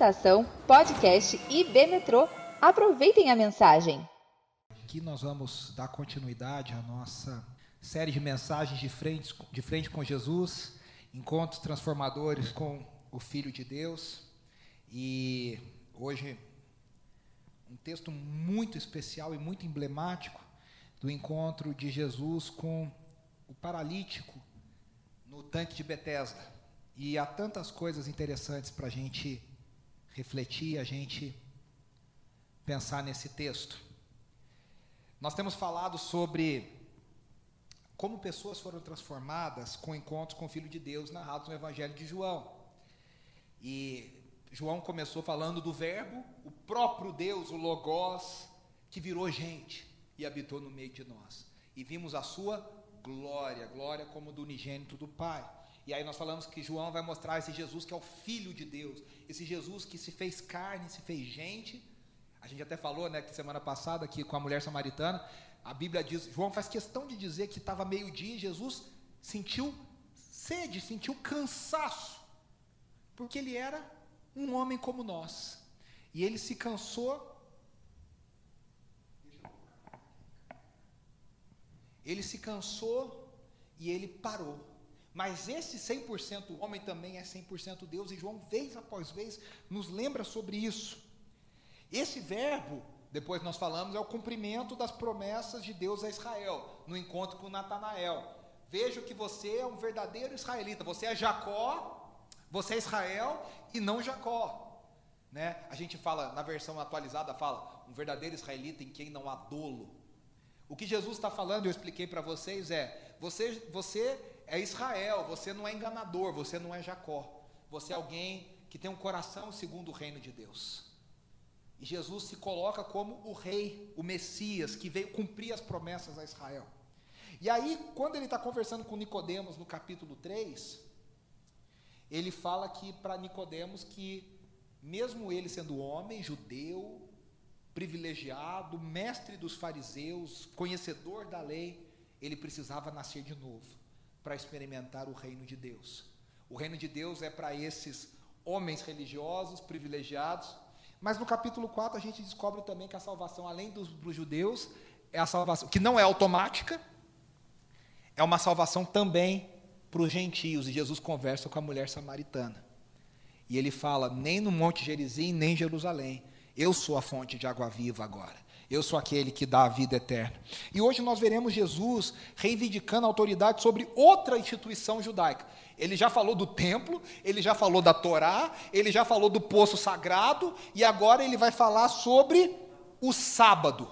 Estação Podcast IB Metrô. Aproveitem a mensagem. Aqui nós vamos dar continuidade à nossa série de mensagens de frente, de frente com Jesus, encontros transformadores com o Filho de Deus. E hoje um texto muito especial e muito emblemático do encontro de Jesus com o paralítico no tanque de Betesda. E há tantas coisas interessantes para a gente refletir, a gente pensar nesse texto. Nós temos falado sobre como pessoas foram transformadas com encontros com o Filho de Deus narrados no Evangelho de João. E João começou falando do Verbo, o próprio Deus, o Logos, que virou gente e habitou no meio de nós. E vimos a sua glória, glória como do unigênito do Pai. E aí nós falamos que João vai mostrar esse Jesus que é o Filho de Deus, esse Jesus que se fez carne, se fez gente. A gente até falou, né, que semana passada aqui com a mulher samaritana, a Bíblia diz, João faz questão de dizer que estava meio-dia e Jesus sentiu sede, sentiu cansaço, porque ele era um homem como nós. E ele se cansou. Ele se cansou e ele parou. Mas esse 100% homem também é 100% Deus, e João, vez após vez, nos lembra sobre isso. Esse verbo, depois nós falamos, é o cumprimento das promessas de Deus a Israel, no encontro com Natanael. Vejo que você é um verdadeiro israelita, você é Jacó, você é Israel e não Jacó. Né? A gente fala, na versão atualizada, fala, um verdadeiro israelita em quem não há dolo. O que Jesus está falando, eu expliquei para vocês, é: você, você é Israel, você não é enganador, você não é Jacó. Você é alguém que tem um coração segundo o reino de Deus. E Jesus se coloca como o rei, o Messias, que veio cumprir as promessas a Israel. E aí, quando ele está conversando com Nicodemos no capítulo 3, ele fala que para Nicodemos que mesmo ele sendo homem, judeu, privilegiado, mestre dos fariseus, conhecedor da lei, ele precisava nascer de novo para experimentar o reino de Deus. O reino de Deus é para esses homens religiosos, privilegiados, mas no capítulo 4 a gente descobre também que a salvação, além dos, dos judeus, é a salvação que não é automática, é uma salvação também para os gentios. E Jesus conversa com a mulher samaritana. E ele fala: nem no Monte Gerizim, nem em Jerusalém. Eu sou a fonte de água viva agora. Eu sou aquele que dá a vida eterna. E hoje nós veremos Jesus reivindicando a autoridade sobre outra instituição judaica. Ele já falou do templo, ele já falou da Torá, ele já falou do poço sagrado, e agora ele vai falar sobre o sábado.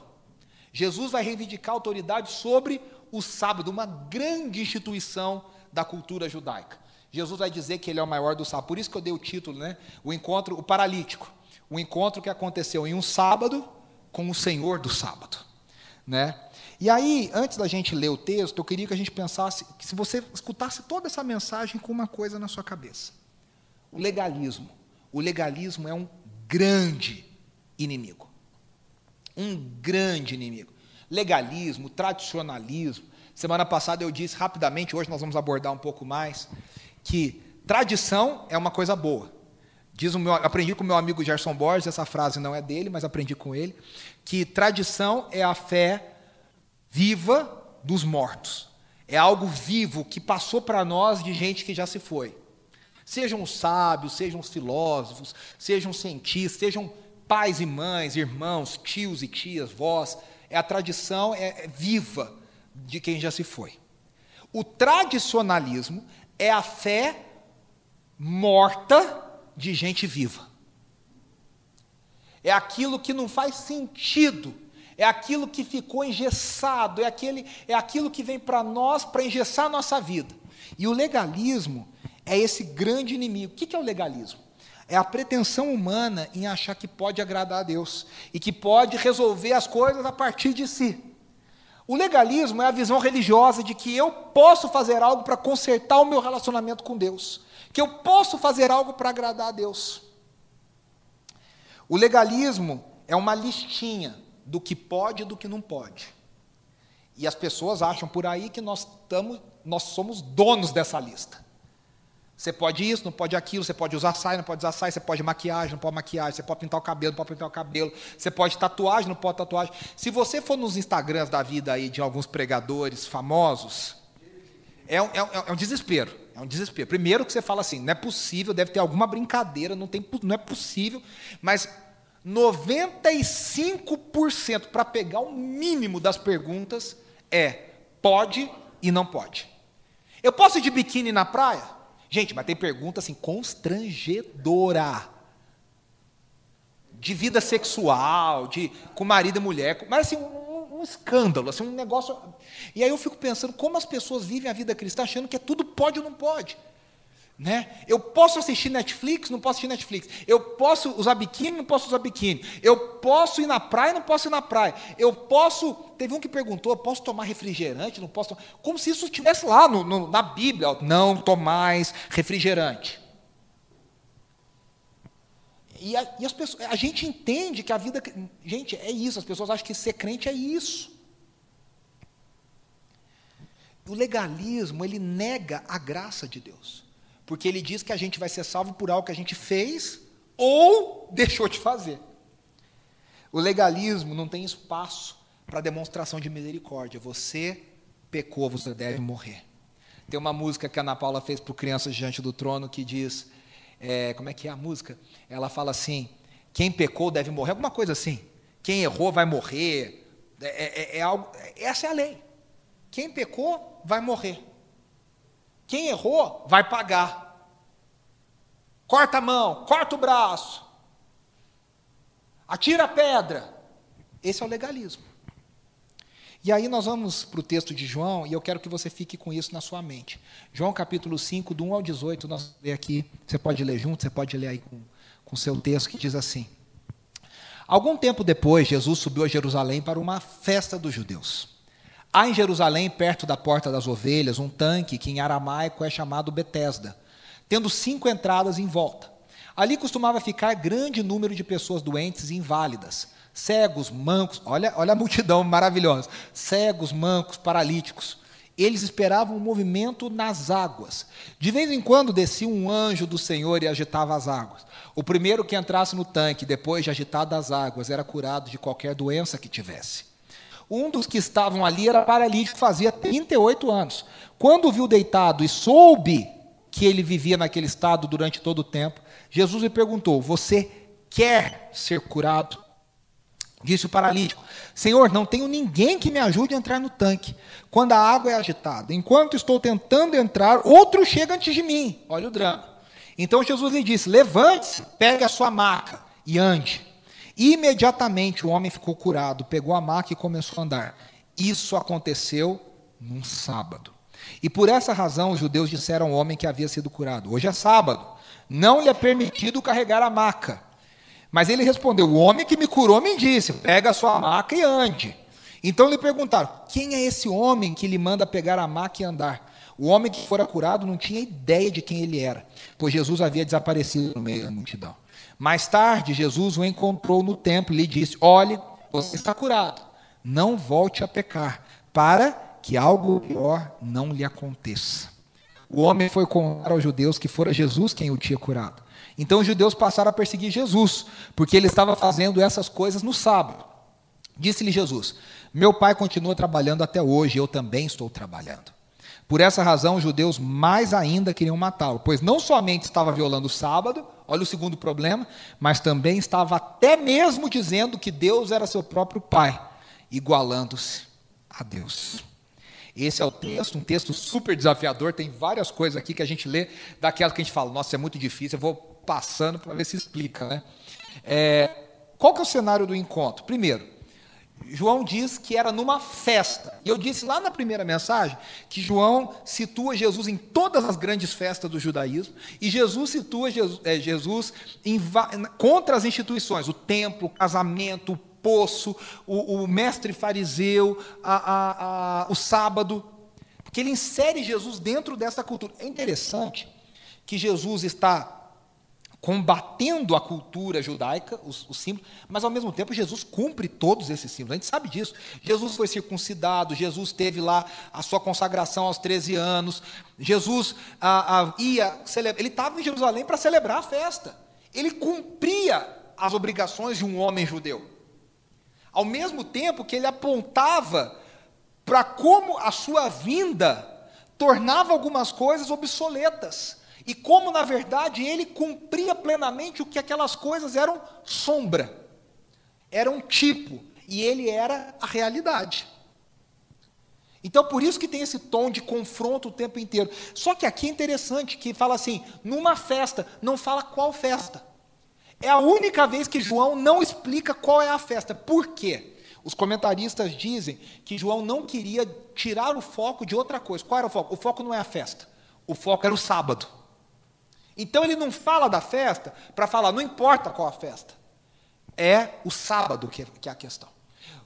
Jesus vai reivindicar a autoridade sobre o sábado, uma grande instituição da cultura judaica. Jesus vai dizer que ele é o maior do sábado. Por isso que eu dei o título, né? O encontro, o paralítico. O encontro que aconteceu em um sábado com o Senhor do sábado, né? E aí, antes da gente ler o texto, eu queria que a gente pensasse, que se você escutasse toda essa mensagem com uma coisa na sua cabeça. O legalismo. O legalismo é um grande inimigo. Um grande inimigo. Legalismo, tradicionalismo. Semana passada eu disse rapidamente, hoje nós vamos abordar um pouco mais, que tradição é uma coisa boa. Diz o meu, aprendi com o meu amigo Gerson Borges, essa frase não é dele, mas aprendi com ele, que tradição é a fé viva dos mortos. É algo vivo que passou para nós de gente que já se foi. Sejam os sábios, sejam os filósofos, sejam cientistas, sejam pais e mães, irmãos, tios e tias, vós. É a tradição é, é viva de quem já se foi. O tradicionalismo é a fé morta de gente viva. É aquilo que não faz sentido, é aquilo que ficou engessado, é, aquele, é aquilo que vem para nós para engessar a nossa vida. E o legalismo é esse grande inimigo. O que é o legalismo? É a pretensão humana em achar que pode agradar a Deus e que pode resolver as coisas a partir de si. O legalismo é a visão religiosa de que eu posso fazer algo para consertar o meu relacionamento com Deus, que eu posso fazer algo para agradar a Deus. O legalismo é uma listinha do que pode e do que não pode. E as pessoas acham por aí que nós, tamo, nós somos donos dessa lista. Você pode isso, não pode aquilo, você pode usar saia, não pode usar saia, você pode maquiagem, não pode maquiagem, você pode pintar o cabelo, não pode pintar o cabelo, você pode tatuagem, não pode tatuagem. Se você for nos Instagrams da vida aí de alguns pregadores famosos, é um, é um, é um desespero. É um desespero. Primeiro que você fala assim, não é possível, deve ter alguma brincadeira, não, tem, não é possível, mas 95% para pegar o mínimo das perguntas é pode e não pode. Eu posso ir de biquíni na praia? Gente, mas tem pergunta assim, constrangedora. De vida sexual, de com marido e mulher, mas assim, um, escândalo, assim, um negócio. E aí eu fico pensando como as pessoas vivem a vida cristã achando que é tudo pode ou não pode. Né? Eu posso assistir Netflix, não posso assistir Netflix. Eu posso usar biquíni, não posso usar biquíni. Eu posso ir na praia, não posso ir na praia. Eu posso. Teve um que perguntou: posso tomar refrigerante? Não posso tomar. Como se isso estivesse lá no, no, na Bíblia: não tomais refrigerante. E, a, e as pessoas, a gente entende que a vida. Gente, é isso. As pessoas acham que ser crente é isso. O legalismo, ele nega a graça de Deus. Porque ele diz que a gente vai ser salvo por algo que a gente fez ou deixou de fazer. O legalismo não tem espaço para demonstração de misericórdia. Você pecou, você deve morrer. Tem uma música que a Ana Paula fez para crianças diante do trono que diz: é, como é que é a música? Ela fala assim: quem pecou deve morrer, alguma coisa assim. Quem errou vai morrer. É, é, é, é algo, essa é a lei. Quem pecou vai morrer. Quem errou vai pagar. Corta a mão, corta o braço, atira a pedra. Esse é o legalismo. E aí nós vamos para o texto de João, e eu quero que você fique com isso na sua mente. João capítulo 5, do 1 ao 18, nós ler aqui, você pode ler junto, você pode ler aí com o seu texto, que diz assim. Algum tempo depois, Jesus subiu a Jerusalém para uma festa dos judeus. Há em Jerusalém, perto da porta das ovelhas, um tanque que em aramaico é chamado Betesda, tendo cinco entradas em volta. Ali costumava ficar grande número de pessoas doentes e inválidas, cegos, mancos, olha, olha a multidão maravilhosa, cegos, mancos, paralíticos. Eles esperavam um movimento nas águas. De vez em quando descia um anjo do Senhor e agitava as águas. O primeiro que entrasse no tanque, depois de agitadas as águas, era curado de qualquer doença que tivesse. Um dos que estavam ali era paralítico, fazia 38 anos. Quando o viu deitado e soube que ele vivia naquele estado durante todo o tempo, Jesus lhe perguntou: Você quer ser curado? Disse o paralítico: Senhor, não tenho ninguém que me ajude a entrar no tanque quando a água é agitada. Enquanto estou tentando entrar, outro chega antes de mim. Olha o drama. Então Jesus lhe disse: Levante-se, pegue a sua maca e ande. Imediatamente o homem ficou curado, pegou a maca e começou a andar. Isso aconteceu num sábado. E por essa razão os judeus disseram ao homem que havia sido curado: Hoje é sábado, não lhe é permitido carregar a maca. Mas ele respondeu: O homem que me curou me disse: Pega a sua maca e ande. Então lhe perguntaram: Quem é esse homem que lhe manda pegar a maca e andar? O homem que fora curado não tinha ideia de quem ele era, pois Jesus havia desaparecido no meio da multidão. Mais tarde, Jesus o encontrou no templo e lhe disse: Olhe, você está curado, não volte a pecar, para que algo pior não lhe aconteça. O homem foi contar aos judeus que fora Jesus quem o tinha curado. Então os judeus passaram a perseguir Jesus, porque ele estava fazendo essas coisas no sábado. Disse-lhe Jesus: Meu pai continua trabalhando até hoje, eu também estou trabalhando. Por essa razão, os judeus mais ainda queriam matá-lo, pois não somente estava violando o sábado, olha o segundo problema, mas também estava até mesmo dizendo que Deus era seu próprio pai, igualando-se a Deus. Esse é o texto, um texto super desafiador, tem várias coisas aqui que a gente lê, daquelas que a gente fala, nossa, é muito difícil, eu vou passando para ver se explica. Né? É, qual que é o cenário do encontro? Primeiro, João diz que era numa festa. E eu disse lá na primeira mensagem que João situa Jesus em todas as grandes festas do judaísmo, e Jesus situa Jesus, é, Jesus em, contra as instituições, o templo, o casamento, o poço, o, o mestre fariseu, a, a, a, o sábado, porque ele insere Jesus dentro dessa cultura. É interessante que Jesus está combatendo a cultura judaica, os, os, símbolos, mas ao mesmo tempo Jesus cumpre todos esses símbolos. A gente sabe disso. Jesus foi circuncidado, Jesus teve lá a sua consagração aos 13 anos, Jesus ah, ah, ia, ele estava em Jerusalém para celebrar a festa. Ele cumpria as obrigações de um homem judeu. Ao mesmo tempo que ele apontava para como a sua vinda tornava algumas coisas obsoletas e como, na verdade, ele cumpria plenamente o que aquelas coisas eram sombra, eram tipo, e ele era a realidade. Então, por isso que tem esse tom de confronto o tempo inteiro. Só que aqui é interessante que fala assim, numa festa, não fala qual festa. É a única vez que João não explica qual é a festa. Por quê? Os comentaristas dizem que João não queria tirar o foco de outra coisa. Qual era o foco? O foco não é a festa. O foco era o sábado. Então ele não fala da festa para falar, não importa qual a festa. É o sábado que, que é a questão.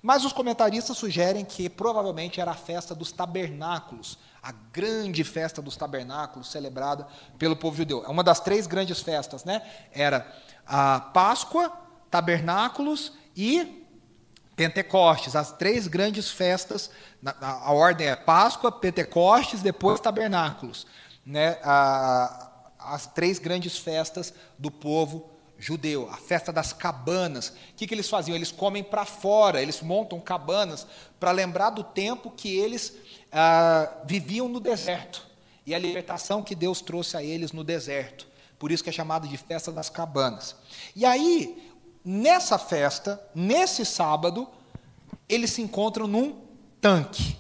Mas os comentaristas sugerem que provavelmente era a festa dos tabernáculos, a grande festa dos tabernáculos celebrada pelo povo judeu. É uma das três grandes festas, né? Era a Páscoa, tabernáculos e Pentecostes, as três grandes festas, a, a ordem é Páscoa, Pentecostes, depois tabernáculos. Né? A, as três grandes festas do povo judeu, a festa das cabanas. O que, que eles faziam? Eles comem para fora, eles montam cabanas para lembrar do tempo que eles ah, viviam no deserto e a libertação que Deus trouxe a eles no deserto. Por isso que é chamado de festa das cabanas. E aí, nessa festa, nesse sábado, eles se encontram num tanque.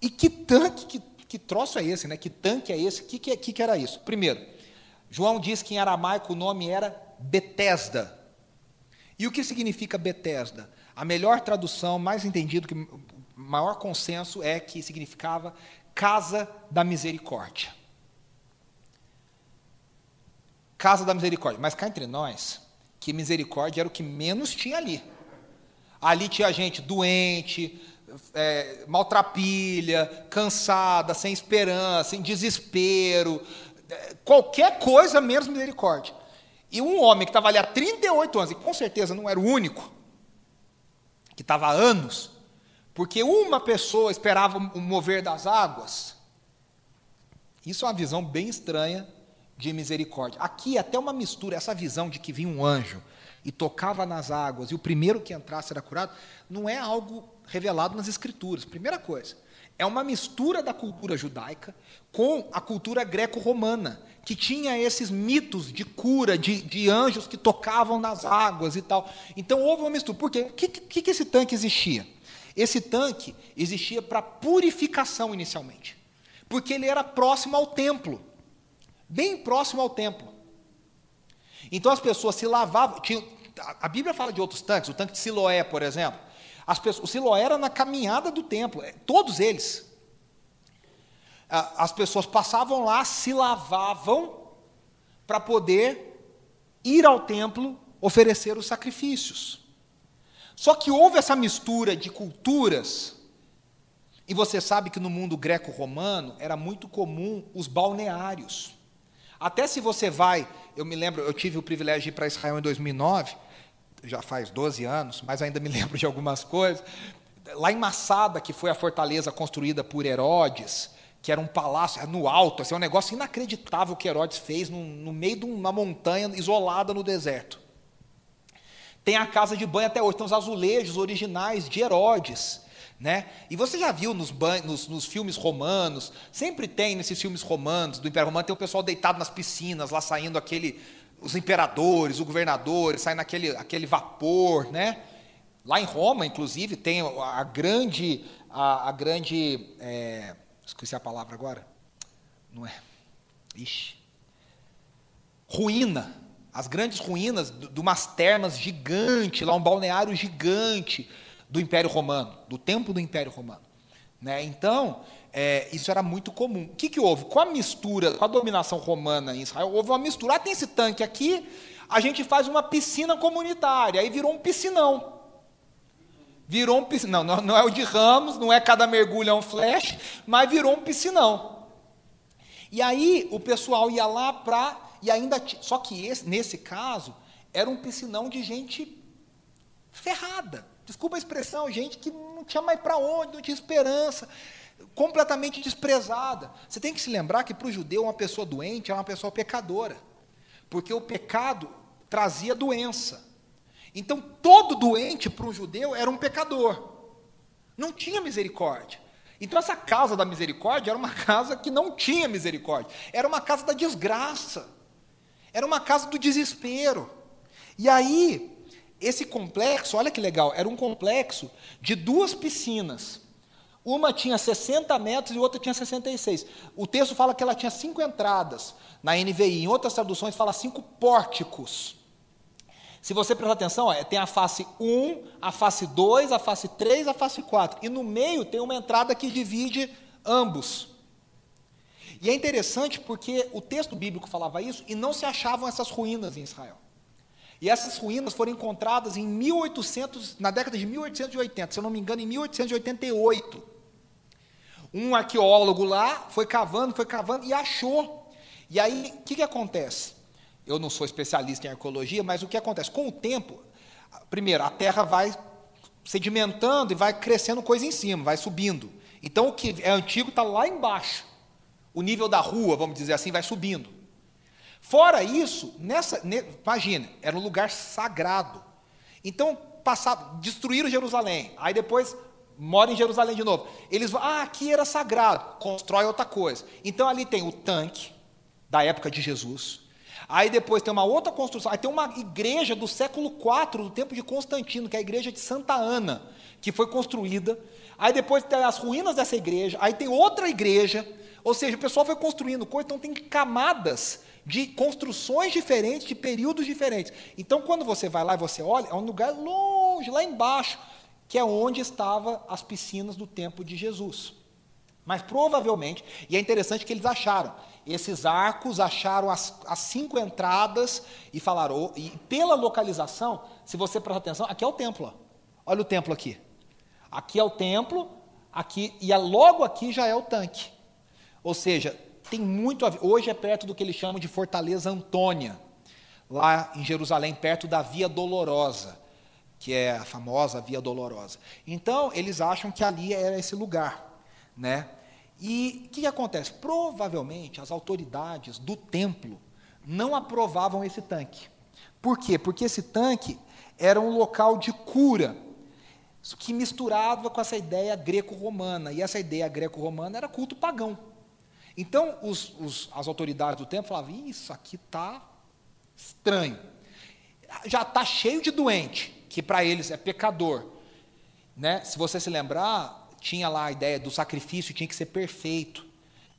E que tanque, que, que troço é esse, né? Que tanque é esse? O que, que, que, que era isso? Primeiro, João diz que em aramaico o nome era Betesda. E o que significa Betesda? A melhor tradução, mais entendido, que maior consenso é que significava casa da misericórdia. Casa da misericórdia. Mas cá entre nós, que misericórdia era o que menos tinha ali. Ali tinha gente doente, é, maltrapilha, cansada, sem esperança, em desespero, qualquer coisa menos misericórdia. E um homem que estava ali há 38 anos, e com certeza não era o único, que estava há anos, porque uma pessoa esperava o mover das águas. Isso é uma visão bem estranha de misericórdia. Aqui até uma mistura, essa visão de que vinha um anjo e tocava nas águas e o primeiro que entrasse era curado, não é algo revelado nas escrituras. Primeira coisa, é uma mistura da cultura judaica com a cultura greco-romana, que tinha esses mitos de cura, de, de, anjos que tocavam nas águas e tal. Então houve uma mistura. Por quê? O que, que, que esse tanque existia? Esse tanque existia para purificação inicialmente, porque ele era próximo ao templo, bem próximo ao templo. Então as pessoas se lavavam. Tinha, a Bíblia fala de outros tanques, o tanque de Siloé, por exemplo. As pessoas, o Siloé era na caminhada do templo, é, todos eles as pessoas passavam lá, se lavavam para poder ir ao templo oferecer os sacrifícios. Só que houve essa mistura de culturas, e você sabe que no mundo greco-romano era muito comum os balneários. Até se você vai, eu me lembro, eu tive o privilégio de ir para Israel em 2009, já faz 12 anos, mas ainda me lembro de algumas coisas. Lá em Massada, que foi a fortaleza construída por Herodes, que era um palácio no alto, assim, é um negócio inacreditável que Herodes fez no, no meio de uma montanha isolada no deserto. Tem a casa de banho até hoje, tem os azulejos originais de Herodes. Né? E você já viu nos, nos, nos, filmes romanos, sempre tem nesses filmes romanos, do Império Romano, tem o pessoal deitado nas piscinas, lá saindo aquele, os imperadores, os governadores, saindo aquele, aquele vapor, né? Lá em Roma, inclusive, tem a grande, a, a grande é, Esqueci a palavra agora. Não é? Ixi. Ruína. As grandes ruínas de umas termas gigantes, lá um balneário gigante do Império Romano, do tempo do Império Romano. Né? Então, é, isso era muito comum. O que, que houve? Com a mistura, com a dominação romana em Israel, houve uma mistura. Ah, tem esse tanque aqui, a gente faz uma piscina comunitária, aí virou um piscinão. Virou um piscinão. Não, não é o de Ramos, não é cada mergulho é um flash, mas virou um piscinão. E aí o pessoal ia lá para e ainda só que esse, nesse caso era um piscinão de gente ferrada. Desculpa a expressão, gente que não tinha mais para onde, não tinha esperança, completamente desprezada. Você tem que se lembrar que para o judeu uma pessoa doente é uma pessoa pecadora, porque o pecado trazia doença. Então todo doente para um judeu era um pecador. Não tinha misericórdia. Então essa casa da misericórdia era uma casa que não tinha misericórdia. Era uma casa da desgraça. Era uma casa do desespero. E aí, esse complexo, olha que legal, era um complexo de duas piscinas. Uma tinha 60 metros e outra tinha 66. O texto fala que ela tinha cinco entradas na NVI. Em outras traduções fala cinco pórticos. Se você prestar atenção, ó, tem a face 1, a face 2, a face 3, a face 4. E no meio tem uma entrada que divide ambos. E é interessante porque o texto bíblico falava isso e não se achavam essas ruínas em Israel. E essas ruínas foram encontradas em 1800, na década de 1880, se eu não me engano, em 1888. Um arqueólogo lá foi cavando, foi cavando e achou. E aí, o que, que acontece? Eu não sou especialista em arqueologia, mas o que acontece? Com o tempo, primeiro, a terra vai sedimentando e vai crescendo coisa em cima, vai subindo. Então, o que é antigo está lá embaixo. O nível da rua, vamos dizer assim, vai subindo. Fora isso, nessa, ne, imagina, era um lugar sagrado. Então, passaram, destruíram Jerusalém. Aí depois moram em Jerusalém de novo. Eles vão, ah, aqui era sagrado, constrói outra coisa. Então ali tem o tanque da época de Jesus. Aí depois tem uma outra construção, aí tem uma igreja do século IV, do tempo de Constantino, que é a igreja de Santa Ana, que foi construída. Aí depois tem as ruínas dessa igreja, aí tem outra igreja, ou seja, o pessoal foi construindo coisa, então tem camadas de construções diferentes, de períodos diferentes. Então, quando você vai lá e você olha, é um lugar longe, lá embaixo, que é onde estavam as piscinas do tempo de Jesus. Mas provavelmente, e é interessante que eles acharam, esses arcos acharam as, as cinco entradas e falaram, oh, e pela localização, se você prestar atenção, aqui é o templo. Olha o templo aqui. Aqui é o templo, aqui, e logo aqui já é o tanque. Ou seja, tem muito a ver. Hoje é perto do que eles chamam de Fortaleza Antônia, lá em Jerusalém, perto da Via Dolorosa, que é a famosa Via Dolorosa. Então, eles acham que ali era esse lugar. Né? E o que, que acontece? Provavelmente as autoridades do templo não aprovavam esse tanque. Por quê? Porque esse tanque era um local de cura, que misturava com essa ideia greco-romana. E essa ideia greco-romana era culto pagão. Então, os, os, as autoridades do tempo falavam: Isso aqui está estranho. Já está cheio de doente, que para eles é pecador. Né? Se você se lembrar, tinha lá a ideia do sacrifício, tinha que ser perfeito.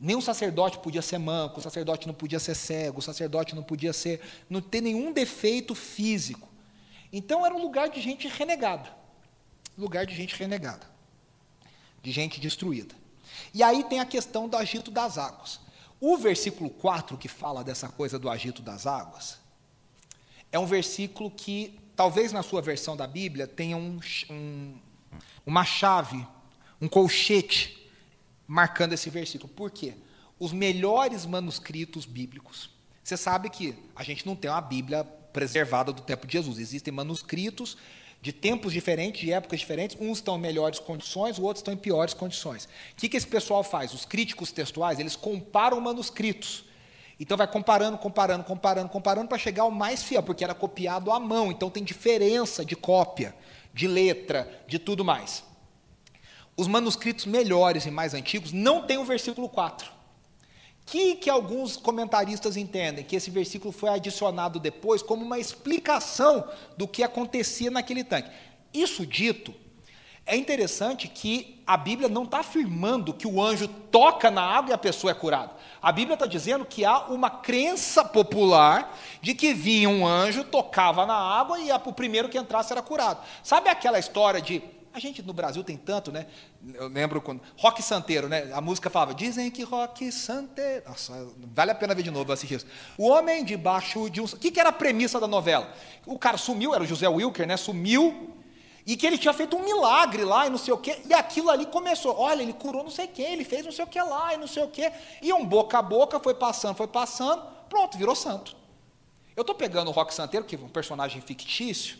O sacerdote podia ser manco, o sacerdote não podia ser cego, o sacerdote não podia ser, não ter nenhum defeito físico. Então era um lugar de gente renegada. Lugar de gente renegada. De gente destruída. E aí tem a questão do agito das águas. O versículo 4, que fala dessa coisa do agito das águas, é um versículo que, talvez na sua versão da Bíblia, tenha um, um, uma chave, um colchete, marcando esse versículo. Por quê? Os melhores manuscritos bíblicos. Você sabe que a gente não tem uma Bíblia preservada do tempo de Jesus. Existem manuscritos de tempos diferentes, de épocas diferentes, uns estão em melhores condições, os outros estão em piores condições. O que, que esse pessoal faz? Os críticos textuais, eles comparam manuscritos. Então vai comparando, comparando, comparando, comparando para chegar ao mais fiel, porque era copiado à mão, então tem diferença de cópia, de letra, de tudo mais. Os manuscritos melhores e mais antigos não têm o versículo 4 que, que alguns comentaristas entendem que esse versículo foi adicionado depois como uma explicação do que acontecia naquele tanque. Isso dito, é interessante que a Bíblia não está afirmando que o anjo toca na água e a pessoa é curada. A Bíblia está dizendo que há uma crença popular de que vinha um anjo, tocava na água e o primeiro que entrasse era curado. Sabe aquela história de a gente no Brasil tem tanto, né? Eu lembro quando. Rock Santeiro, né? A música falava, dizem que rock santeiro. Nossa, vale a pena ver de novo assistir isso. O homem debaixo de um. O que, que era a premissa da novela? O cara sumiu, era o José Wilker, né? Sumiu. E que ele tinha feito um milagre lá e não sei o quê. E aquilo ali começou. Olha, ele curou não sei quem, ele fez não sei o que lá e não sei o quê. E um boca a boca foi passando, foi passando Pronto, virou santo. Eu estou pegando o Rock Santeiro, que é um personagem fictício,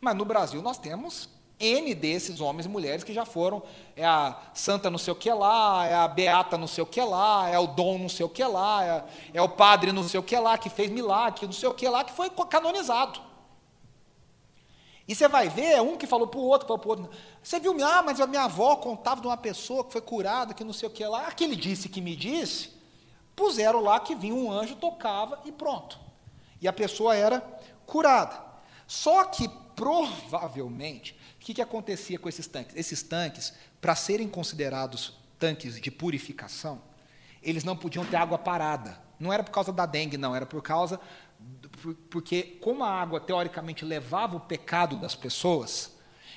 mas no Brasil nós temos N desses homens e mulheres que já foram, é a santa não sei o que lá, é a beata não sei o que lá, é o dom não sei o que lá, é, é o padre não sei o que lá, que fez milagre, não sei o que lá, que foi canonizado. E você vai ver, é um que falou para o outro, falou para o outro. Você viu, ah, mas a minha avó contava de uma pessoa que foi curada, que não sei o que lá. Aquele disse que me disse, puseram lá que vinha um anjo, tocava e pronto. E a pessoa era curada. Só que, provavelmente, que, que acontecia com esses tanques? Esses tanques, para serem considerados tanques de purificação, eles não podiam ter água parada. Não era por causa da dengue, não, era por causa porque como a água teoricamente levava o pecado das pessoas,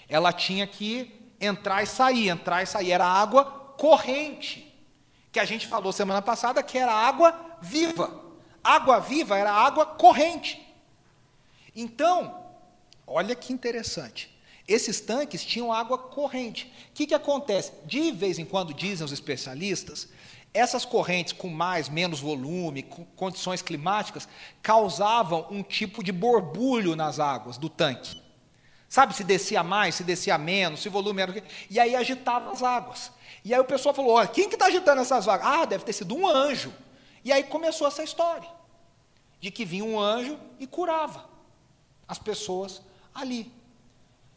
ela tinha que entrar e sair, entrar e sair. Era água corrente, que a gente falou semana passada que era água viva. Água viva era água corrente. Então, olha que interessante. Esses tanques tinham água corrente. O que, que acontece? De vez em quando, dizem os especialistas, essas correntes com mais, menos volume, com condições climáticas, causavam um tipo de borbulho nas águas do tanque. Sabe, se descia mais, se descia menos, se volume era. E aí agitava as águas. E aí o pessoal falou: olha, quem que está agitando essas águas? Ah, deve ter sido um anjo. E aí começou essa história de que vinha um anjo e curava as pessoas ali.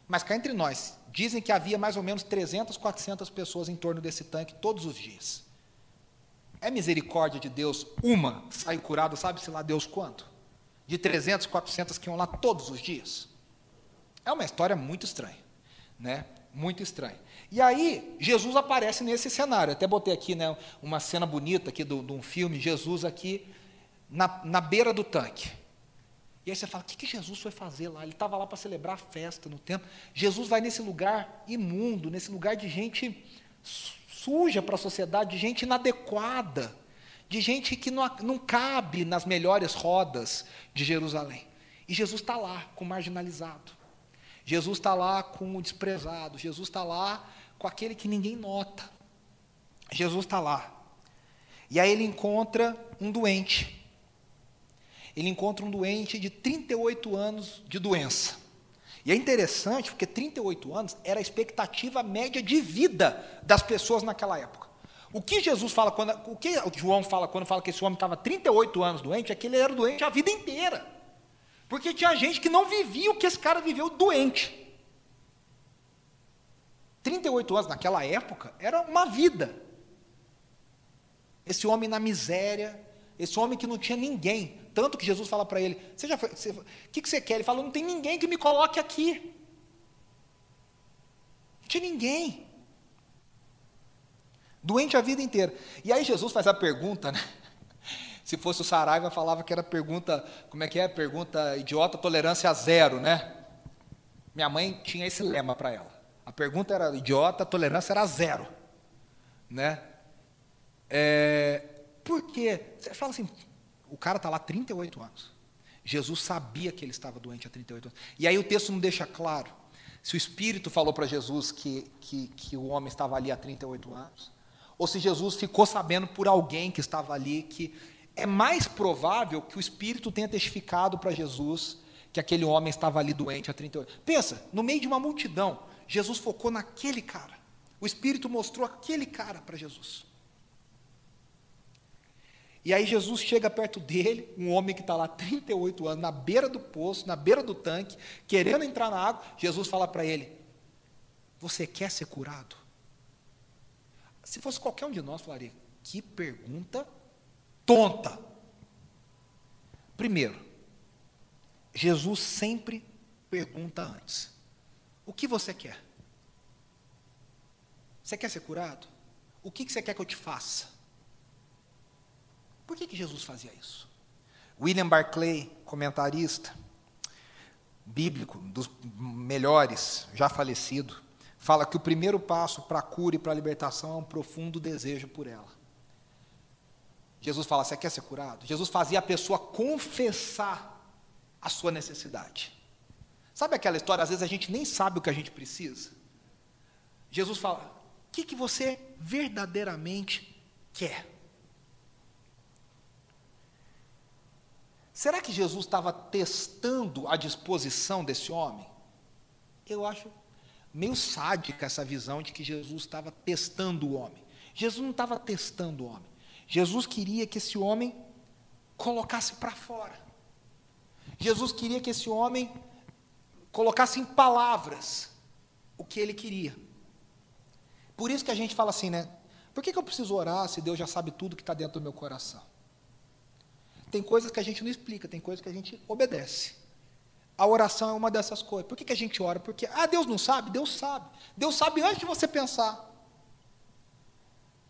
Mas cá entre nós, dizem que havia mais ou menos 300, 400 pessoas em torno desse tanque todos os dias. É misericórdia de Deus, uma sai curada, sabe-se lá Deus quanto? De 300, 400 que iam lá todos os dias. É uma história muito estranha, né? Muito estranha. E aí, Jesus aparece nesse cenário. Até botei aqui né, uma cena bonita aqui de um filme, Jesus aqui na, na beira do tanque. E aí você fala, o que, que Jesus foi fazer lá? Ele estava lá para celebrar a festa no templo. Jesus vai nesse lugar imundo, nesse lugar de gente suja para a sociedade, de gente inadequada, de gente que não, não cabe nas melhores rodas de Jerusalém. E Jesus está lá com o marginalizado. Jesus está lá com o desprezado. Jesus está lá com aquele que ninguém nota. Jesus está lá. E aí ele encontra um doente. Ele encontra um doente de 38 anos de doença. E é interessante porque 38 anos era a expectativa média de vida das pessoas naquela época. O que Jesus fala quando, o que João fala quando fala que esse homem estava 38 anos doente, é que ele era doente a vida inteira. Porque tinha gente que não vivia o que esse cara viveu doente. 38 anos naquela época era uma vida. Esse homem na miséria, esse homem que não tinha ninguém. Tanto que Jesus fala para ele: Você já foi, O que, que você quer? Ele fala: Não tem ninguém que me coloque aqui. Não tinha ninguém. Doente a vida inteira. E aí Jesus faz a pergunta, né? Se fosse o Saraiva, falava que era pergunta, como é que é? Pergunta idiota, tolerância zero, né? Minha mãe tinha esse lema para ela. A pergunta era idiota, a tolerância era zero. Né? É, por quê? Você fala assim, o cara está lá há 38 anos. Jesus sabia que ele estava doente há 38 anos. E aí o texto não deixa claro se o Espírito falou para Jesus que, que, que o homem estava ali há 38 anos, ou se Jesus ficou sabendo por alguém que estava ali, que é mais provável que o Espírito tenha testificado para Jesus que aquele homem estava ali doente há 38. Pensa, no meio de uma multidão, Jesus focou naquele cara. O Espírito mostrou aquele cara para Jesus. E aí Jesus chega perto dele, um homem que está lá 38 anos, na beira do poço, na beira do tanque, querendo entrar na água. Jesus fala para ele: Você quer ser curado? Se fosse qualquer um de nós, falaria: Que pergunta tonta. Primeiro, Jesus sempre pergunta antes: O que você quer? Você quer ser curado? O que você quer que eu te faça? Por que, que Jesus fazia isso? William Barclay, comentarista bíblico, dos melhores, já falecido, fala que o primeiro passo para a cura e para a libertação é um profundo desejo por ela. Jesus fala: Você quer ser curado? Jesus fazia a pessoa confessar a sua necessidade. Sabe aquela história? Às vezes a gente nem sabe o que a gente precisa. Jesus fala: O que, que você verdadeiramente quer? Será que Jesus estava testando a disposição desse homem? Eu acho meio sádica essa visão de que Jesus estava testando o homem. Jesus não estava testando o homem. Jesus queria que esse homem colocasse para fora. Jesus queria que esse homem colocasse em palavras o que ele queria. Por isso que a gente fala assim, né? Por que, que eu preciso orar se Deus já sabe tudo que está dentro do meu coração? Tem coisas que a gente não explica, tem coisas que a gente obedece. A oração é uma dessas coisas. Por que, que a gente ora? Porque, ah, Deus não sabe? Deus sabe. Deus sabe antes de você pensar.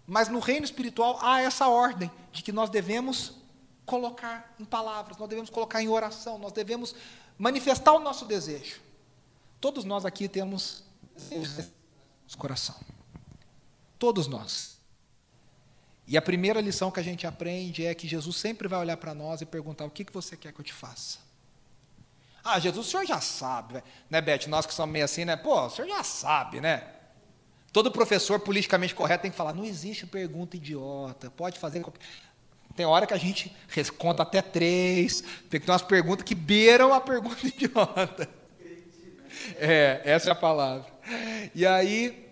Mas no reino espiritual há essa ordem de que nós devemos colocar em palavras, nós devemos colocar em oração, nós devemos manifestar o nosso desejo. Todos nós aqui temos desejos no coração. Todos nós. E a primeira lição que a gente aprende é que Jesus sempre vai olhar para nós e perguntar: o que, que você quer que eu te faça? Ah, Jesus, o senhor já sabe, né, Beth? Nós que somos meio assim, né? Pô, o senhor já sabe, né? Todo professor politicamente correto tem que falar: não existe pergunta idiota, pode fazer. Tem hora que a gente conta até três, tem que ter umas perguntas que beiram a pergunta idiota. É, essa é a palavra. E aí,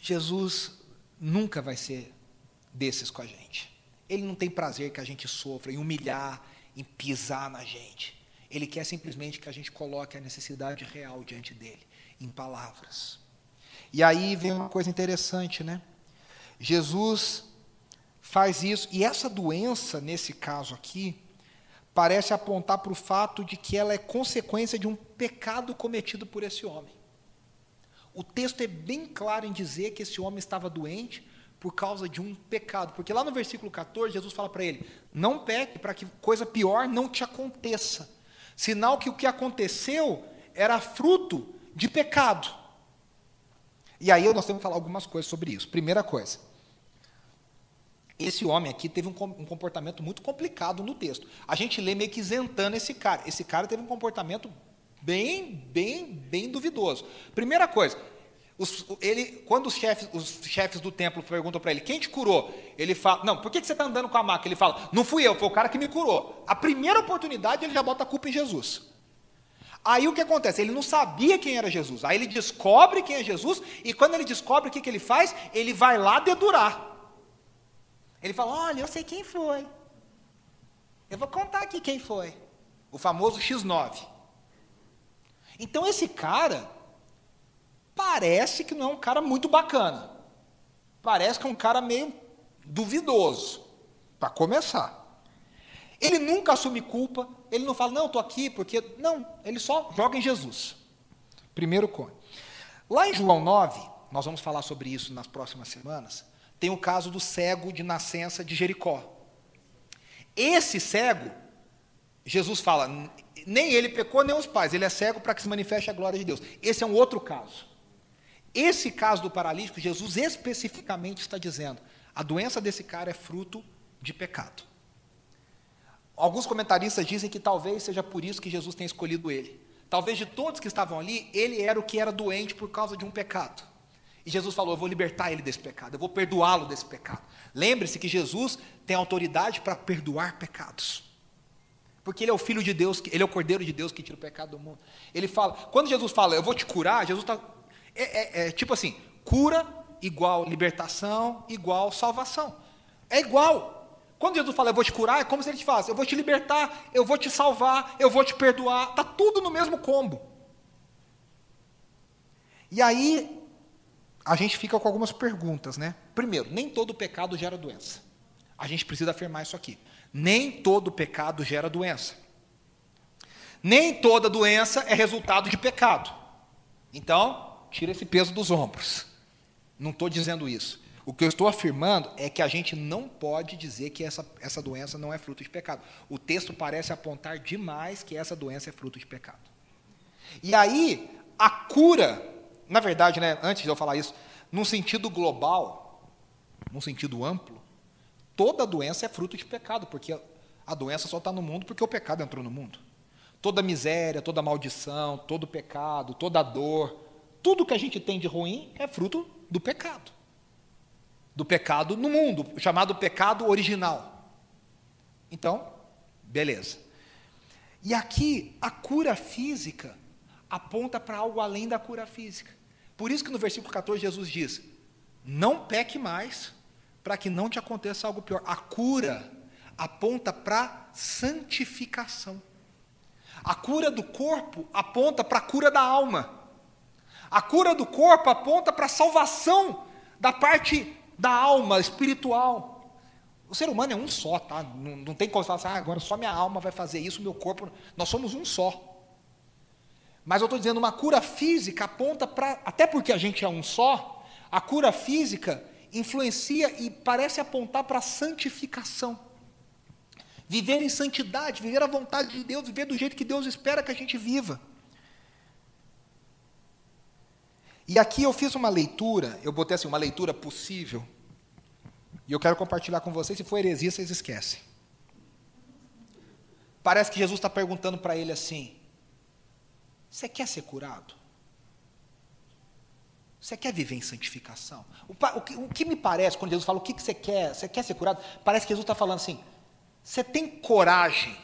Jesus nunca vai ser desses com a gente. Ele não tem prazer que a gente sofra, em humilhar, em pisar na gente. Ele quer simplesmente que a gente coloque a necessidade real diante dele, em palavras. E aí vem uma coisa interessante, né? Jesus faz isso, e essa doença, nesse caso aqui, parece apontar para o fato de que ela é consequência de um pecado cometido por esse homem. O texto é bem claro em dizer que esse homem estava doente por causa de um pecado, porque lá no versículo 14, Jesus fala para ele: Não peque para que coisa pior não te aconteça. Sinal que o que aconteceu era fruto de pecado. E aí nós temos que falar algumas coisas sobre isso. Primeira coisa, esse homem aqui teve um, comportamento muito complicado no texto. A gente lê meio que isentando esse cara. Esse cara teve um comportamento bem, bem, bem duvidoso. Primeira coisa, os, ele, quando os chefes, os chefes do templo perguntam para ele, quem te curou? Ele fala, não, por que, que você está andando com a maca? Ele fala, não fui eu, foi o cara que me curou. A primeira oportunidade ele já bota a culpa em Jesus. Aí o que acontece? Ele não sabia quem era Jesus. Aí ele descobre quem é Jesus, e quando ele descobre o que, que ele faz, ele vai lá dedurar. Ele fala: Olha, eu sei quem foi. Eu vou contar aqui quem foi. O famoso X9. Então esse cara parece que não é um cara muito bacana. Parece que é um cara meio duvidoso, para começar. Ele nunca assume culpa, ele não fala, não, estou aqui porque. Não, ele só joga em Jesus. Primeiro cone. Lá em João 9, nós vamos falar sobre isso nas próximas semanas, tem o caso do cego de nascença de Jericó. Esse cego, Jesus fala, nem ele pecou, nem os pais, ele é cego para que se manifeste a glória de Deus. Esse é um outro caso. Esse caso do paralítico, Jesus especificamente está dizendo: a doença desse cara é fruto de pecado. Alguns comentaristas dizem que talvez seja por isso que Jesus tenha escolhido ele. Talvez de todos que estavam ali, ele era o que era doente por causa de um pecado. E Jesus falou: Eu vou libertar ele desse pecado, eu vou perdoá-lo desse pecado. Lembre-se que Jesus tem autoridade para perdoar pecados. Porque ele é o filho de Deus, ele é o cordeiro de Deus que tira o pecado do mundo. Ele fala, quando Jesus fala, eu vou te curar, Jesus está. É, é, é tipo assim: cura igual libertação, igual salvação. É igual. Quando Jesus fala, eu vou te curar, é como se ele te falasse, eu vou te libertar, eu vou te salvar, eu vou te perdoar. Está tudo no mesmo combo. E aí, a gente fica com algumas perguntas, né? Primeiro, nem todo pecado gera doença. A gente precisa afirmar isso aqui. Nem todo pecado gera doença. Nem toda doença é resultado de pecado. Então, tira esse peso dos ombros. Não estou dizendo isso. O que eu estou afirmando é que a gente não pode dizer que essa, essa doença não é fruto de pecado. O texto parece apontar demais que essa doença é fruto de pecado. E aí, a cura na verdade, né, antes de eu falar isso, num sentido global, num sentido amplo, toda doença é fruto de pecado, porque a doença só está no mundo porque o pecado entrou no mundo. Toda miséria, toda maldição, todo pecado, toda dor, tudo que a gente tem de ruim é fruto do pecado. Do pecado no mundo, chamado pecado original. Então, Beleza. E aqui, a cura física aponta para algo além da cura física. Por isso que no versículo 14 Jesus diz: Não peque mais, para que não te aconteça algo pior. A cura aponta para santificação. A cura do corpo aponta para a cura da alma. A cura do corpo aponta para a salvação da parte da alma espiritual. O ser humano é um só, tá? Não, não tem como falar assim, ah, agora só minha alma vai fazer isso, meu corpo. Nós somos um só. Mas eu estou dizendo, uma cura física aponta para. Até porque a gente é um só, a cura física influencia e parece apontar para a santificação. Viver em santidade, viver a vontade de Deus, viver do jeito que Deus espera que a gente viva. E aqui eu fiz uma leitura, eu botei assim, uma leitura possível, e eu quero compartilhar com vocês, se for heresia, vocês esquecem. Parece que Jesus está perguntando para ele assim: Você quer ser curado? Você quer viver em santificação? O, o, que, o que, me parece, quando Jesus fala o que, que você quer, você quer ser curado? Parece que Jesus está falando assim: Você tem coragem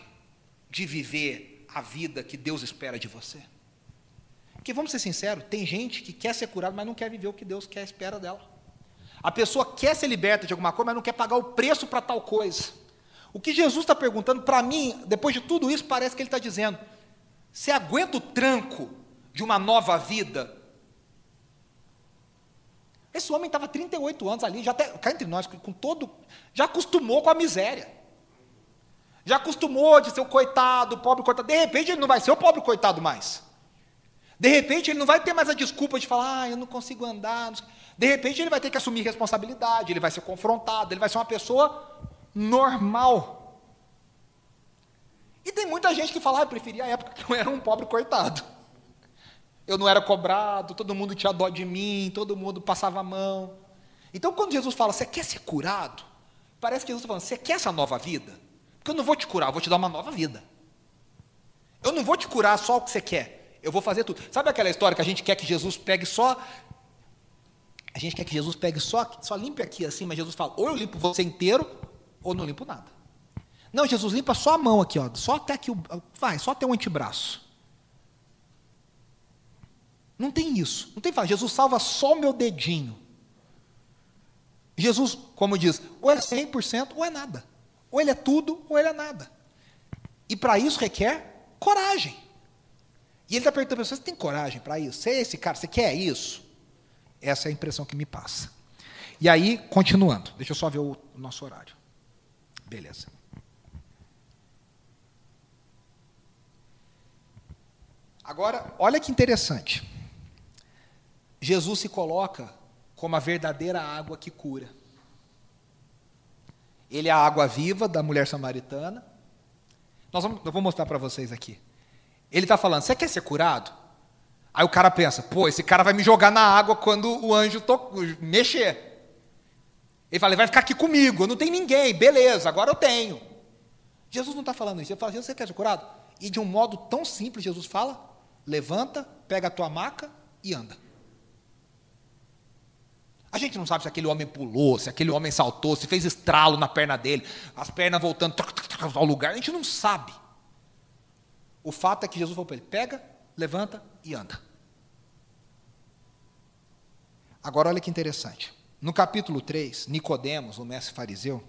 de viver a vida que Deus espera de você? Porque vamos ser sinceros, tem gente que quer ser curado, mas não quer viver o que Deus quer, espera dela. A pessoa quer ser liberta de alguma coisa, mas não quer pagar o preço para tal coisa. O que Jesus está perguntando, para mim, depois de tudo isso, parece que ele está dizendo: você aguenta o tranco de uma nova vida? Esse homem estava 38 anos ali, já até, cá entre nós, com todo, já acostumou com a miséria. Já acostumou de ser o coitado, o pobre coitado. De repente ele não vai ser o pobre coitado mais. De repente, ele não vai ter mais a desculpa de falar, ah, eu não consigo andar. De repente, ele vai ter que assumir responsabilidade, ele vai ser confrontado, ele vai ser uma pessoa normal. E tem muita gente que fala, ah, eu preferia a época que eu era um pobre coitado. Eu não era cobrado, todo mundo tinha dó de mim, todo mundo passava a mão. Então, quando Jesus fala, você quer ser curado? Parece que Jesus está falando, você quer essa nova vida? Porque eu não vou te curar, eu vou te dar uma nova vida. Eu não vou te curar só o que você quer eu vou fazer tudo. Sabe aquela história que a gente quer que Jesus pegue só. A gente quer que Jesus pegue só, só limpe aqui assim, mas Jesus fala: ou eu limpo você inteiro, ou não limpo nada. Não, Jesus limpa só a mão aqui, ó, só até aqui, vai, só até o antebraço. Não tem isso. Não tem falar, Jesus salva só meu dedinho. Jesus, como diz, ou é 100% ou é nada. Ou ele é tudo ou ele é nada. E para isso requer coragem. E ele está perguntando para você: você tem coragem para isso? Você é esse cara, você quer isso? Essa é a impressão que me passa. E aí, continuando, deixa eu só ver o nosso horário. Beleza. Agora, olha que interessante. Jesus se coloca como a verdadeira água que cura. Ele é a água viva da mulher samaritana. Nós vamos, eu vou mostrar para vocês aqui. Ele está falando, você quer ser curado? Aí o cara pensa, pô, esse cara vai me jogar na água quando o anjo mexer. Ele fala, ele vai ficar aqui comigo, eu não tenho ninguém, beleza, agora eu tenho. Jesus não está falando isso, ele fala, você quer ser curado? E de um modo tão simples, Jesus fala, levanta, pega a tua maca e anda. A gente não sabe se aquele homem pulou, se aquele homem saltou, se fez estralo na perna dele, as pernas voltando ao lugar, a gente não sabe. O fato é que Jesus falou para ele: pega, levanta e anda. Agora olha que interessante. No capítulo 3, Nicodemos, o mestre fariseu,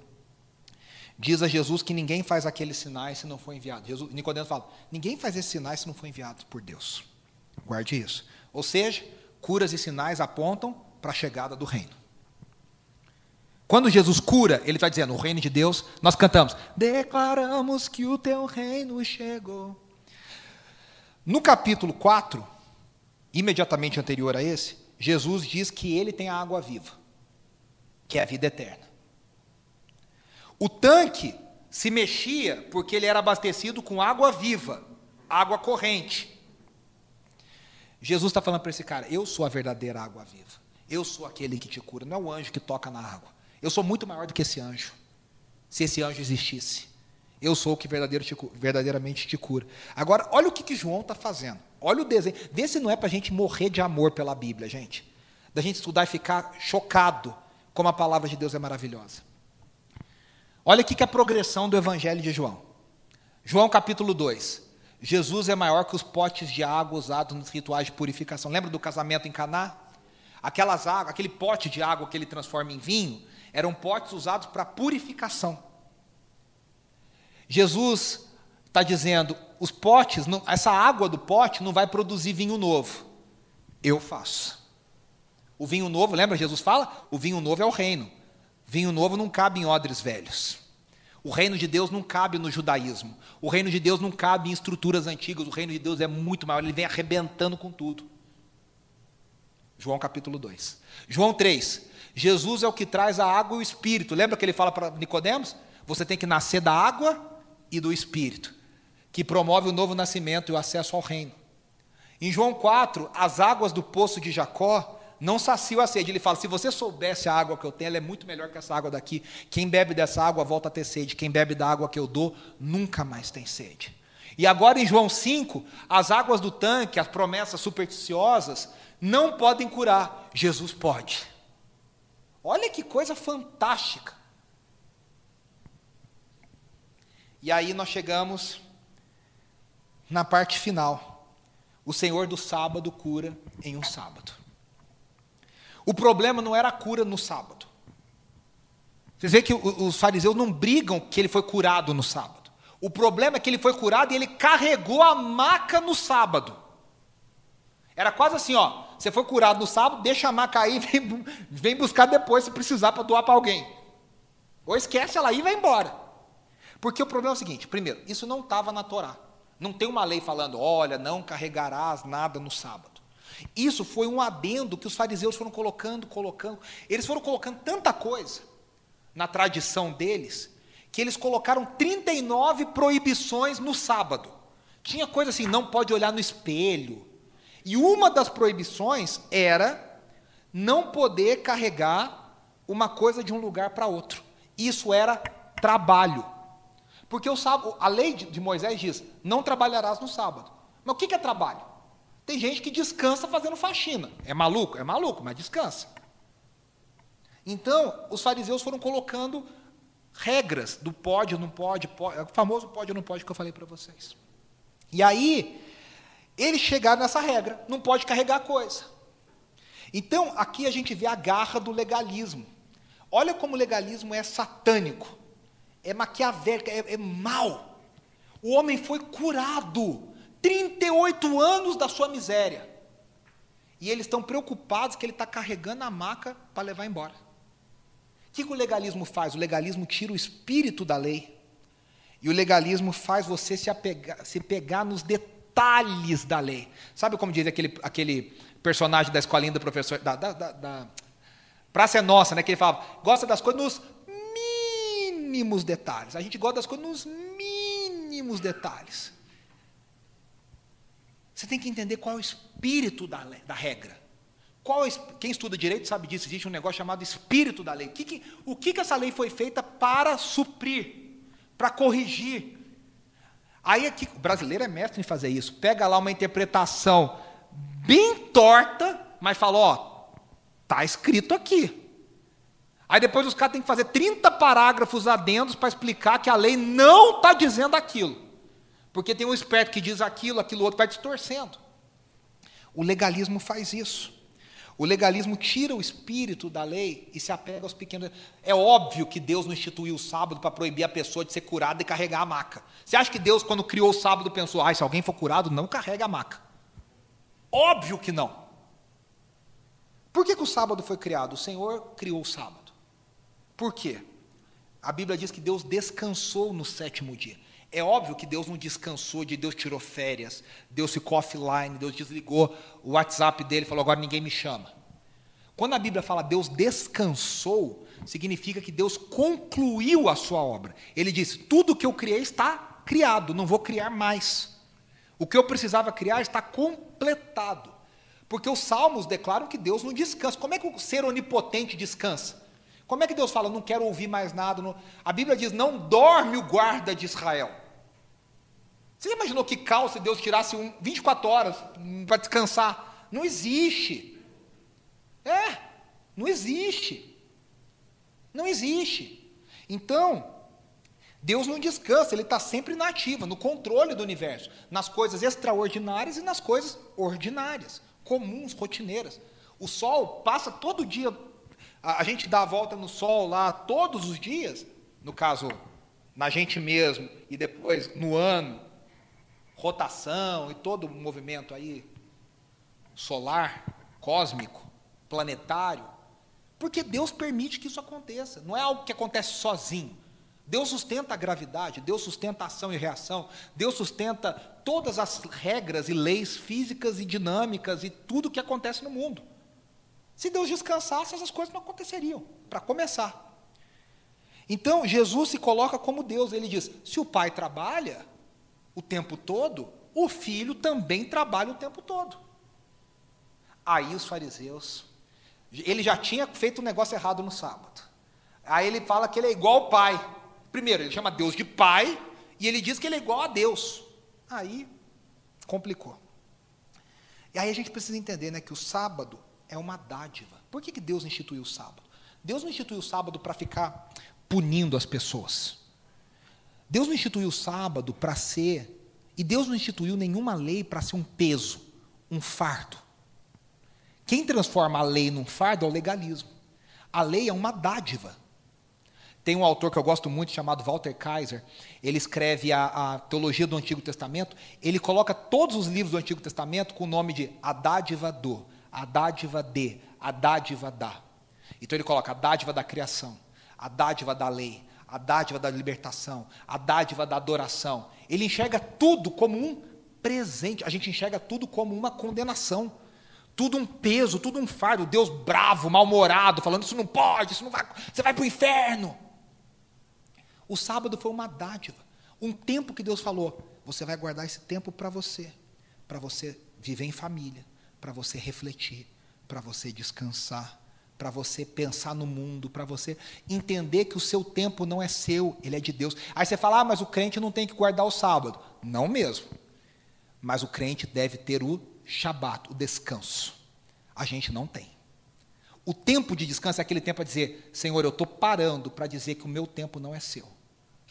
diz a Jesus que ninguém faz aqueles sinais se não for enviado. Jesus, Nicodemos fala: ninguém faz esses sinais se não for enviado por Deus. Guarde isso. Ou seja, curas e sinais apontam para a chegada do reino. Quando Jesus cura, ele está dizendo: o reino de Deus, nós cantamos: declaramos que o teu reino chegou. No capítulo 4, imediatamente anterior a esse, Jesus diz que ele tem a água viva, que é a vida eterna. O tanque se mexia porque ele era abastecido com água viva, água corrente. Jesus está falando para esse cara: Eu sou a verdadeira água viva. Eu sou aquele que te cura. Não é o anjo que toca na água. Eu sou muito maior do que esse anjo. Se esse anjo existisse. Eu sou o que verdadeiramente te cura. Agora, olha o que, que João está fazendo. Olha o desenho. Vê se não é para a gente morrer de amor pela Bíblia, gente. Da gente estudar e ficar chocado como a palavra de Deus é maravilhosa. Olha aqui que é a progressão do Evangelho de João. João capítulo 2. Jesus é maior que os potes de água usados nos rituais de purificação. Lembra do casamento em Caná? Aquelas águas, aquele pote de água que ele transforma em vinho, eram potes usados para purificação. Jesus está dizendo: os potes, não, essa água do pote não vai produzir vinho novo. Eu faço. O vinho novo, lembra? Jesus fala: o vinho novo é o reino. Vinho novo não cabe em odres velhos. O reino de Deus não cabe no judaísmo. O reino de Deus não cabe em estruturas antigas. O reino de Deus é muito maior. Ele vem arrebentando com tudo. João capítulo 2. João 3. Jesus é o que traz a água e o espírito. Lembra que ele fala para Nicodemos? Você tem que nascer da água e do espírito, que promove o novo nascimento e o acesso ao reino. Em João 4, as águas do poço de Jacó não saciam a sede. Ele fala: se você soubesse a água que eu tenho, ela é muito melhor que essa água daqui. Quem bebe dessa água volta a ter sede. Quem bebe da água que eu dou, nunca mais tem sede. E agora em João 5, as águas do tanque, as promessas supersticiosas, não podem curar. Jesus pode. Olha que coisa fantástica. E aí nós chegamos na parte final. O Senhor do sábado cura em um sábado. O problema não era a cura no sábado. Vocês veem que os fariseus não brigam que ele foi curado no sábado. O problema é que ele foi curado e ele carregou a maca no sábado. Era quase assim, ó. Você foi curado no sábado, deixa a maca aí, vem, vem buscar depois se precisar para doar para alguém. Ou esquece ela aí e vai embora. Porque o problema é o seguinte: primeiro, isso não estava na Torá. Não tem uma lei falando, olha, não carregarás nada no sábado. Isso foi um adendo que os fariseus foram colocando, colocando. Eles foram colocando tanta coisa na tradição deles, que eles colocaram 39 proibições no sábado. Tinha coisa assim, não pode olhar no espelho. E uma das proibições era não poder carregar uma coisa de um lugar para outro. Isso era trabalho. Porque o sábado, a lei de Moisés diz: não trabalharás no sábado. Mas o que é trabalho? Tem gente que descansa fazendo faxina. É maluco? É maluco, mas descansa. Então, os fariseus foram colocando regras do pode, não pode, pode o famoso pode ou não pode que eu falei para vocês. E aí, eles chegaram nessa regra, não pode carregar coisa. Então, aqui a gente vê a garra do legalismo. Olha como o legalismo é satânico, é maquiavélico, é, é mal. O homem foi curado 38 anos da sua miséria. E eles estão preocupados que ele está carregando a maca para levar embora. O que, que o legalismo faz? O legalismo tira o espírito da lei. E o legalismo faz você se, apegar, se pegar nos detalhes da lei. Sabe como diz aquele, aquele personagem da escolinha do professor, da, da, da, da Praça é Nossa, né, que ele falava, gosta das coisas nos mínimos detalhes. A gente gosta das coisas nos mínimos detalhes. Você tem que entender qual é o espírito da, da regra. Qual é, quem estuda direito sabe disso, existe um negócio chamado espírito da lei. O que, que, o que, que essa lei foi feita para suprir, para corrigir? Aí aqui, o brasileiro é mestre em fazer isso. Pega lá uma interpretação bem torta, mas fala, ó, tá escrito aqui. Aí depois os caras têm que fazer 30 parágrafos adendos para explicar que a lei não está dizendo aquilo. Porque tem um esperto que diz aquilo, aquilo outro, vai distorcendo. O legalismo faz isso. O legalismo tira o espírito da lei e se apega aos pequenos. É óbvio que Deus não instituiu o sábado para proibir a pessoa de ser curada e carregar a maca. Você acha que Deus, quando criou o sábado, pensou: ah, se alguém for curado, não carrega a maca? Óbvio que não. Por que, que o sábado foi criado? O Senhor criou o sábado. Por quê? A Bíblia diz que Deus descansou no sétimo dia. É óbvio que Deus não descansou, de Deus tirou férias, Deus ficou offline, Deus desligou o WhatsApp dele falou: agora ninguém me chama. Quando a Bíblia fala Deus descansou, significa que Deus concluiu a sua obra. Ele disse: tudo que eu criei está criado, não vou criar mais. O que eu precisava criar está completado. Porque os salmos declaram que Deus não descansa. Como é que o ser onipotente descansa? Como é que Deus fala, não quero ouvir mais nada? A Bíblia diz, não dorme o guarda de Israel. Você imaginou que caos se Deus tirasse um, 24 horas para descansar? Não existe. É, não existe. Não existe. Então, Deus não descansa, ele está sempre na ativa, no controle do universo, nas coisas extraordinárias e nas coisas ordinárias, comuns, rotineiras. O sol passa todo dia, a, a gente dá a volta no sol lá todos os dias, no caso, na gente mesmo, e depois no ano, rotação e todo o movimento aí solar, cósmico, planetário, porque Deus permite que isso aconteça, não é algo que acontece sozinho. Deus sustenta a gravidade, Deus sustenta a ação e reação, Deus sustenta todas as regras e leis físicas e dinâmicas e tudo que acontece no mundo. Se Deus descansasse, essas coisas não aconteceriam, para começar. Então, Jesus se coloca como Deus, ele diz: se o pai trabalha o tempo todo, o filho também trabalha o tempo todo. Aí os fariseus, ele já tinha feito um negócio errado no sábado. Aí ele fala que ele é igual ao pai. Primeiro, ele chama Deus de pai, e ele diz que ele é igual a Deus. Aí complicou. E aí a gente precisa entender né, que o sábado é uma dádiva. Por que, que Deus instituiu o sábado? Deus não instituiu o sábado para ficar punindo as pessoas. Deus não instituiu o sábado para ser, e Deus não instituiu nenhuma lei para ser um peso, um fardo. Quem transforma a lei num fardo é o legalismo. A lei é uma dádiva. Tem um autor que eu gosto muito, chamado Walter Kaiser. Ele escreve a, a, teologia do Antigo Testamento. Ele coloca todos os livros do Antigo Testamento com o nome de a dádiva do, a dádiva de, a dádiva da. Então ele coloca a dádiva da criação, a dádiva da lei, a dádiva da libertação, a dádiva da adoração. Ele enxerga tudo como um presente. A gente enxerga tudo como uma condenação. Tudo um peso, tudo um fardo. Deus bravo, mal-humorado, falando: Isso não pode, isso não vai, você vai para o inferno. O sábado foi uma dádiva, um tempo que Deus falou: você vai guardar esse tempo para você, para você viver em família, para você refletir, para você descansar, para você pensar no mundo, para você entender que o seu tempo não é seu, ele é de Deus. Aí você fala: ah, mas o crente não tem que guardar o sábado. Não mesmo. Mas o crente deve ter o Shabat, o descanso. A gente não tem. O tempo de descanso é aquele tempo a dizer: Senhor, eu estou parando para dizer que o meu tempo não é seu.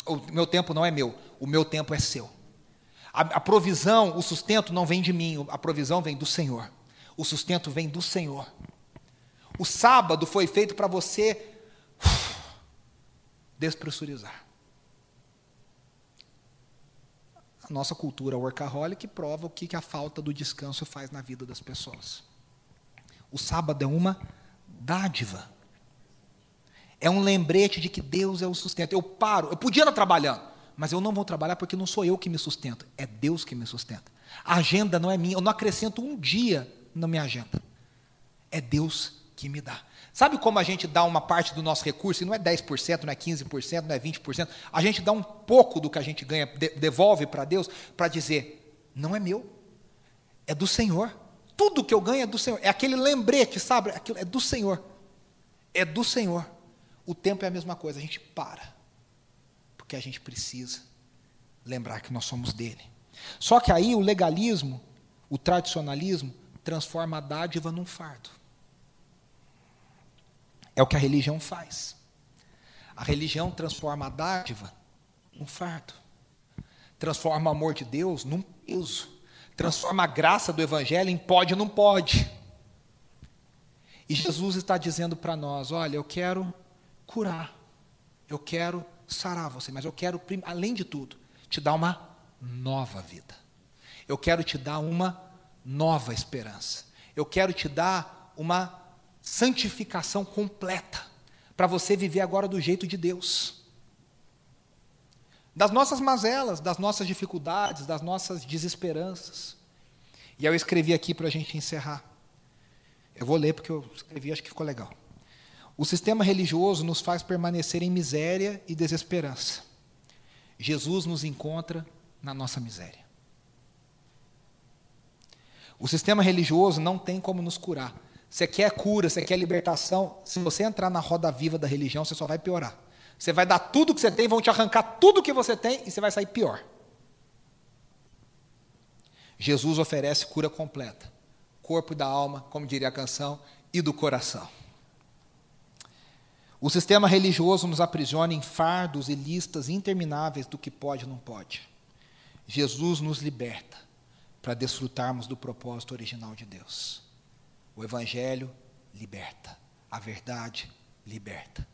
O meu tempo não é meu, o meu tempo é seu. A, a provisão, o sustento não vem de mim, a provisão vem do Senhor. O sustento vem do Senhor. O sábado foi feito para você despressurizar. A nossa cultura workaholic prova o que a falta do descanso faz na vida das pessoas. O sábado é uma dádiva. É um lembrete de que Deus é o sustento. Eu paro, eu podia estar trabalhando, mas eu não vou trabalhar porque não sou eu que me sustento, é Deus que me sustenta. A agenda não é minha, eu não acrescento um dia na minha agenda. É Deus que me dá. Sabe como a gente dá uma parte do nosso recurso, e não é 10%, não é 15%, não é 20%, a gente dá um pouco do que a gente ganha, devolve para Deus, para dizer: não é meu, é do Senhor. Tudo que eu ganho é do Senhor. É aquele lembrete, sabe? Aquilo é do Senhor. É do Senhor. O tempo é a mesma coisa, a gente para. Porque a gente precisa lembrar que nós somos dele. Só que aí o legalismo, o tradicionalismo, transforma a dádiva num fardo. É o que a religião faz. A religião transforma a dádiva num fardo. Transforma o amor de Deus num peso. Transforma a graça do Evangelho em pode ou não pode. E Jesus está dizendo para nós: olha, eu quero curar. Eu quero sarar você, mas eu quero, além de tudo, te dar uma nova vida. Eu quero te dar uma nova esperança. Eu quero te dar uma santificação completa para você viver agora do jeito de Deus. Das nossas mazelas, das nossas dificuldades, das nossas desesperanças. E eu escrevi aqui para a gente encerrar. Eu vou ler porque eu escrevi, acho que ficou legal. O sistema religioso nos faz permanecer em miséria e desesperança. Jesus nos encontra na nossa miséria. O sistema religioso não tem como nos curar. Você quer cura, você quer libertação. Se você entrar na roda viva da religião, você só vai piorar. Você vai dar tudo que você tem, vão te arrancar tudo que você tem e você vai sair pior. Jesus oferece cura completa. Corpo e da alma, como diria a canção, e do coração. O sistema religioso nos aprisiona em fardos e listas intermináveis do que pode e não pode. Jesus nos liberta para desfrutarmos do propósito original de Deus. O Evangelho liberta, a verdade liberta.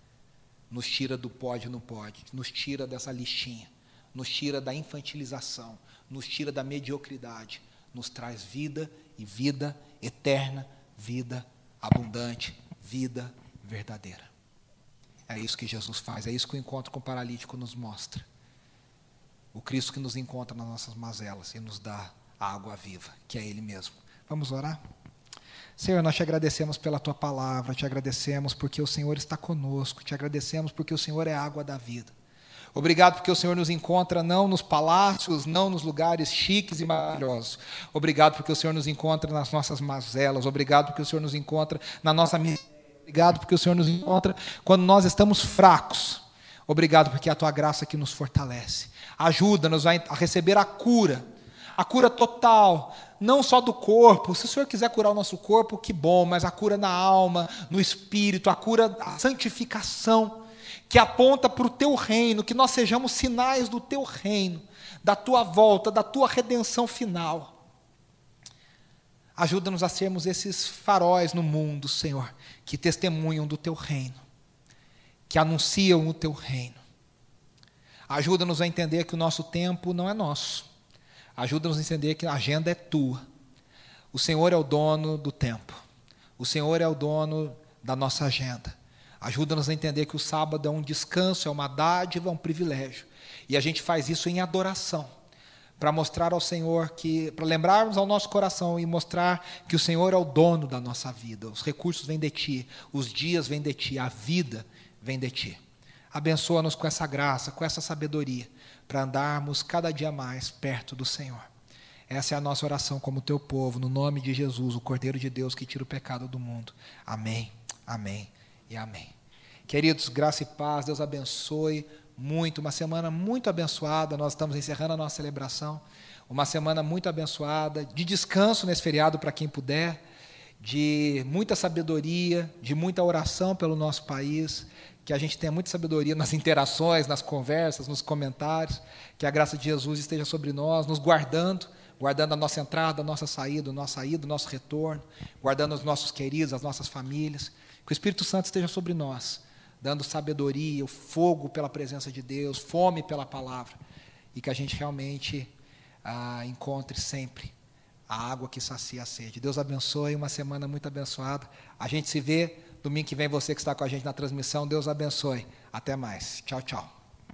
Nos tira do pode não pode, nos tira dessa listinha, nos tira da infantilização, nos tira da mediocridade, nos traz vida e vida eterna, vida abundante, vida verdadeira. É isso que Jesus faz, é isso que o encontro com o paralítico nos mostra. O Cristo que nos encontra nas nossas mazelas e nos dá a água viva, que é Ele mesmo. Vamos orar? Senhor, nós te agradecemos pela tua palavra, te agradecemos porque o Senhor está conosco, te agradecemos porque o Senhor é a água da vida. Obrigado porque o Senhor nos encontra não nos palácios, não nos lugares chiques e maravilhosos. Obrigado porque o Senhor nos encontra nas nossas mazelas. Obrigado porque o Senhor nos encontra na nossa miséria. Obrigado porque o Senhor nos encontra quando nós estamos fracos. Obrigado porque é a tua graça que nos fortalece. Ajuda-nos a receber a cura, a cura total, não só do corpo. Se o Senhor quiser curar o nosso corpo, que bom, mas a cura na alma, no espírito, a cura, a santificação, que aponta para o teu reino, que nós sejamos sinais do teu reino, da tua volta, da tua redenção final. Ajuda-nos a sermos esses faróis no mundo, Senhor, que testemunham do teu reino, que anunciam o teu reino. Ajuda-nos a entender que o nosso tempo não é nosso. Ajuda-nos a entender que a agenda é tua. O Senhor é o dono do tempo. O Senhor é o dono da nossa agenda. Ajuda-nos a entender que o sábado é um descanso, é uma dádiva, é um privilégio. E a gente faz isso em adoração para mostrar ao Senhor que, para lembrarmos ao nosso coração e mostrar que o Senhor é o dono da nossa vida. Os recursos vêm de ti, os dias vêm de ti, a vida vem de ti. Abençoa-nos com essa graça, com essa sabedoria, para andarmos cada dia mais perto do Senhor. Essa é a nossa oração como teu povo, no nome de Jesus, o Cordeiro de Deus que tira o pecado do mundo. Amém, amém e amém. Queridos, graça e paz, Deus abençoe muito, uma semana muito abençoada. Nós estamos encerrando a nossa celebração. Uma semana muito abençoada, de descanso nesse feriado para quem puder, de muita sabedoria, de muita oração pelo nosso país, que a gente tenha muita sabedoria nas interações, nas conversas, nos comentários, que a graça de Jesus esteja sobre nós, nos guardando, guardando a nossa entrada, a nossa saída, o nosso saída, o nosso retorno, guardando os nossos queridos, as nossas famílias, que o Espírito Santo esteja sobre nós dando sabedoria, o fogo pela presença de Deus, fome pela palavra, e que a gente realmente ah, encontre sempre a água que sacia a sede. Deus abençoe, uma semana muito abençoada. A gente se vê domingo que vem, você que está com a gente na transmissão, Deus abençoe. Até mais. Tchau, tchau.